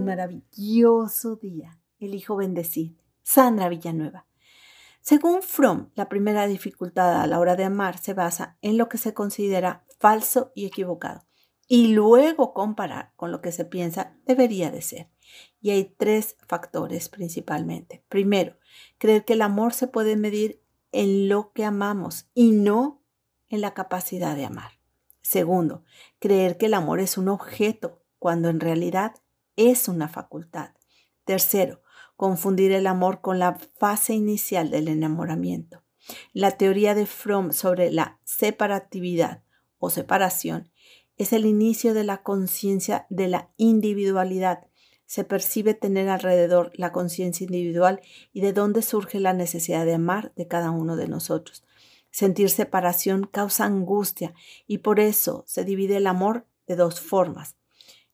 maravilloso día. Elijo bendecir. Sandra Villanueva. Según Fromm, la primera dificultad a la hora de amar se basa en lo que se considera falso y equivocado, y luego comparar con lo que se piensa debería de ser. Y hay tres factores principalmente. Primero, creer que el amor se puede medir en lo que amamos y no en la capacidad de amar. Segundo, creer que el amor es un objeto cuando en realidad es una facultad. Tercero, confundir el amor con la fase inicial del enamoramiento. La teoría de Fromm sobre la separatividad o separación es el inicio de la conciencia de la individualidad. Se percibe tener alrededor la conciencia individual y de dónde surge la necesidad de amar de cada uno de nosotros. Sentir separación causa angustia y por eso se divide el amor de dos formas.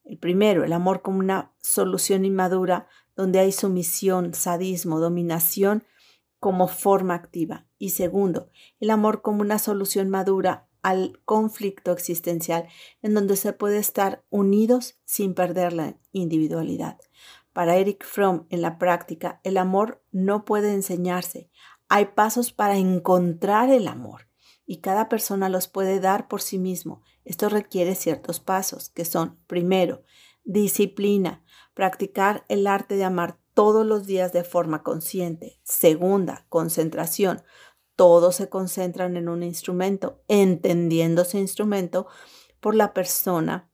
El primero, el amor como una solución inmadura donde hay sumisión, sadismo, dominación como forma activa. Y segundo, el amor como una solución madura al conflicto existencial en donde se puede estar unidos sin perder la individualidad. Para Eric Fromm, en la práctica, el amor no puede enseñarse, hay pasos para encontrar el amor y cada persona los puede dar por sí mismo. Esto requiere ciertos pasos, que son, primero, disciplina, practicar el arte de amar todos los días de forma consciente. Segunda, concentración. Todos se concentran en un instrumento, entendiendo ese instrumento por la persona,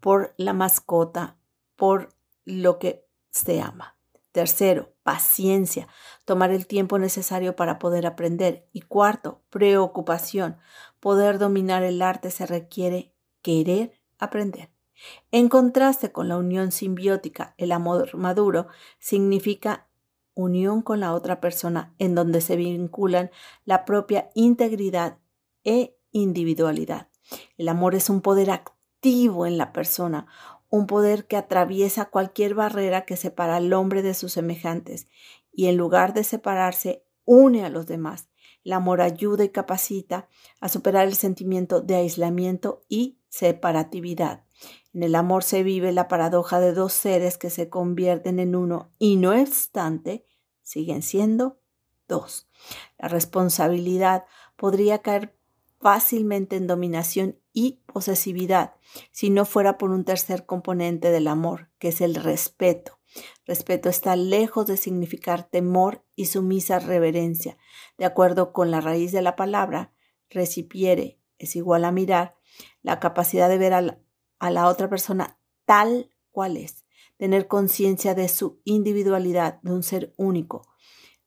por la mascota, por lo que se ama. Tercero, paciencia, tomar el tiempo necesario para poder aprender. Y cuarto, preocupación, poder dominar el arte se requiere querer aprender. En contraste con la unión simbiótica, el amor maduro significa unión con la otra persona en donde se vinculan la propia integridad e individualidad. El amor es un poder activo en la persona, un poder que atraviesa cualquier barrera que separa al hombre de sus semejantes y en lugar de separarse, une a los demás. El amor ayuda y capacita a superar el sentimiento de aislamiento y separatividad. En el amor se vive la paradoja de dos seres que se convierten en uno y no obstante siguen siendo dos. La responsabilidad podría caer fácilmente en dominación y posesividad si no fuera por un tercer componente del amor, que es el respeto. Respeto está lejos de significar temor y sumisa reverencia. De acuerdo con la raíz de la palabra, recipiere es igual a mirar, la capacidad de ver a la, otra persona tal cual es, tener conciencia de su individualidad, de un ser único.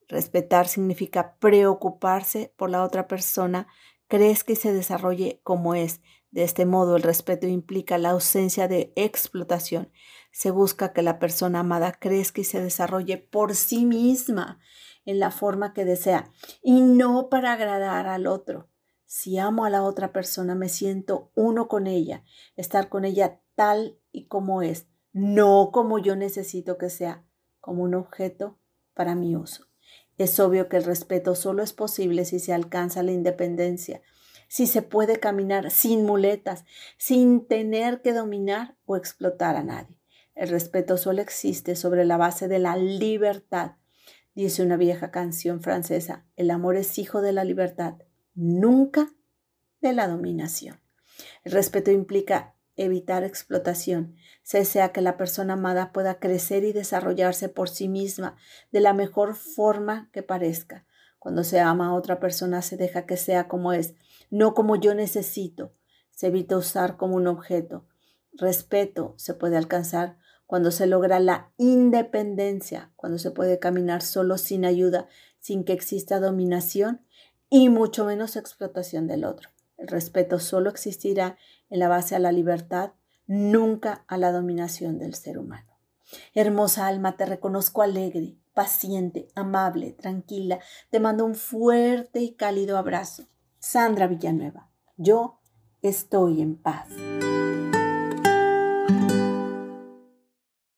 Respetar significa preocuparse por la otra persona crees que se desarrolle como es. De este modo, el respeto implica la ausencia de explotación. Se busca que la persona amada crezca y se desarrolle por sí misma en la forma que desea y no para agradar al otro. Si amo a la otra persona, me siento uno con ella, estar con ella tal y como es, no como yo necesito que sea, como un objeto para mi uso. Es obvio que el respeto solo es posible si se alcanza la independencia, si se puede caminar sin muletas, sin tener que dominar o explotar a nadie. El respeto solo existe sobre la base de la libertad. Dice una vieja canción francesa, el amor es hijo de la libertad, nunca de la dominación. El respeto implica evitar explotación, se desea que la persona amada pueda crecer y desarrollarse por sí misma de la mejor forma que parezca. Cuando se ama a otra persona se deja que sea como es, no como yo necesito. Se evita usar como un objeto. Respeto se puede alcanzar cuando se logra la independencia, cuando se puede caminar solo sin ayuda, sin que exista dominación y mucho menos explotación del otro. El respeto solo existirá en la base a la libertad, nunca a la dominación del ser humano. Hermosa alma, te reconozco alegre, paciente, amable, tranquila. Te mando un fuerte y cálido abrazo. Sandra Villanueva, yo estoy en paz.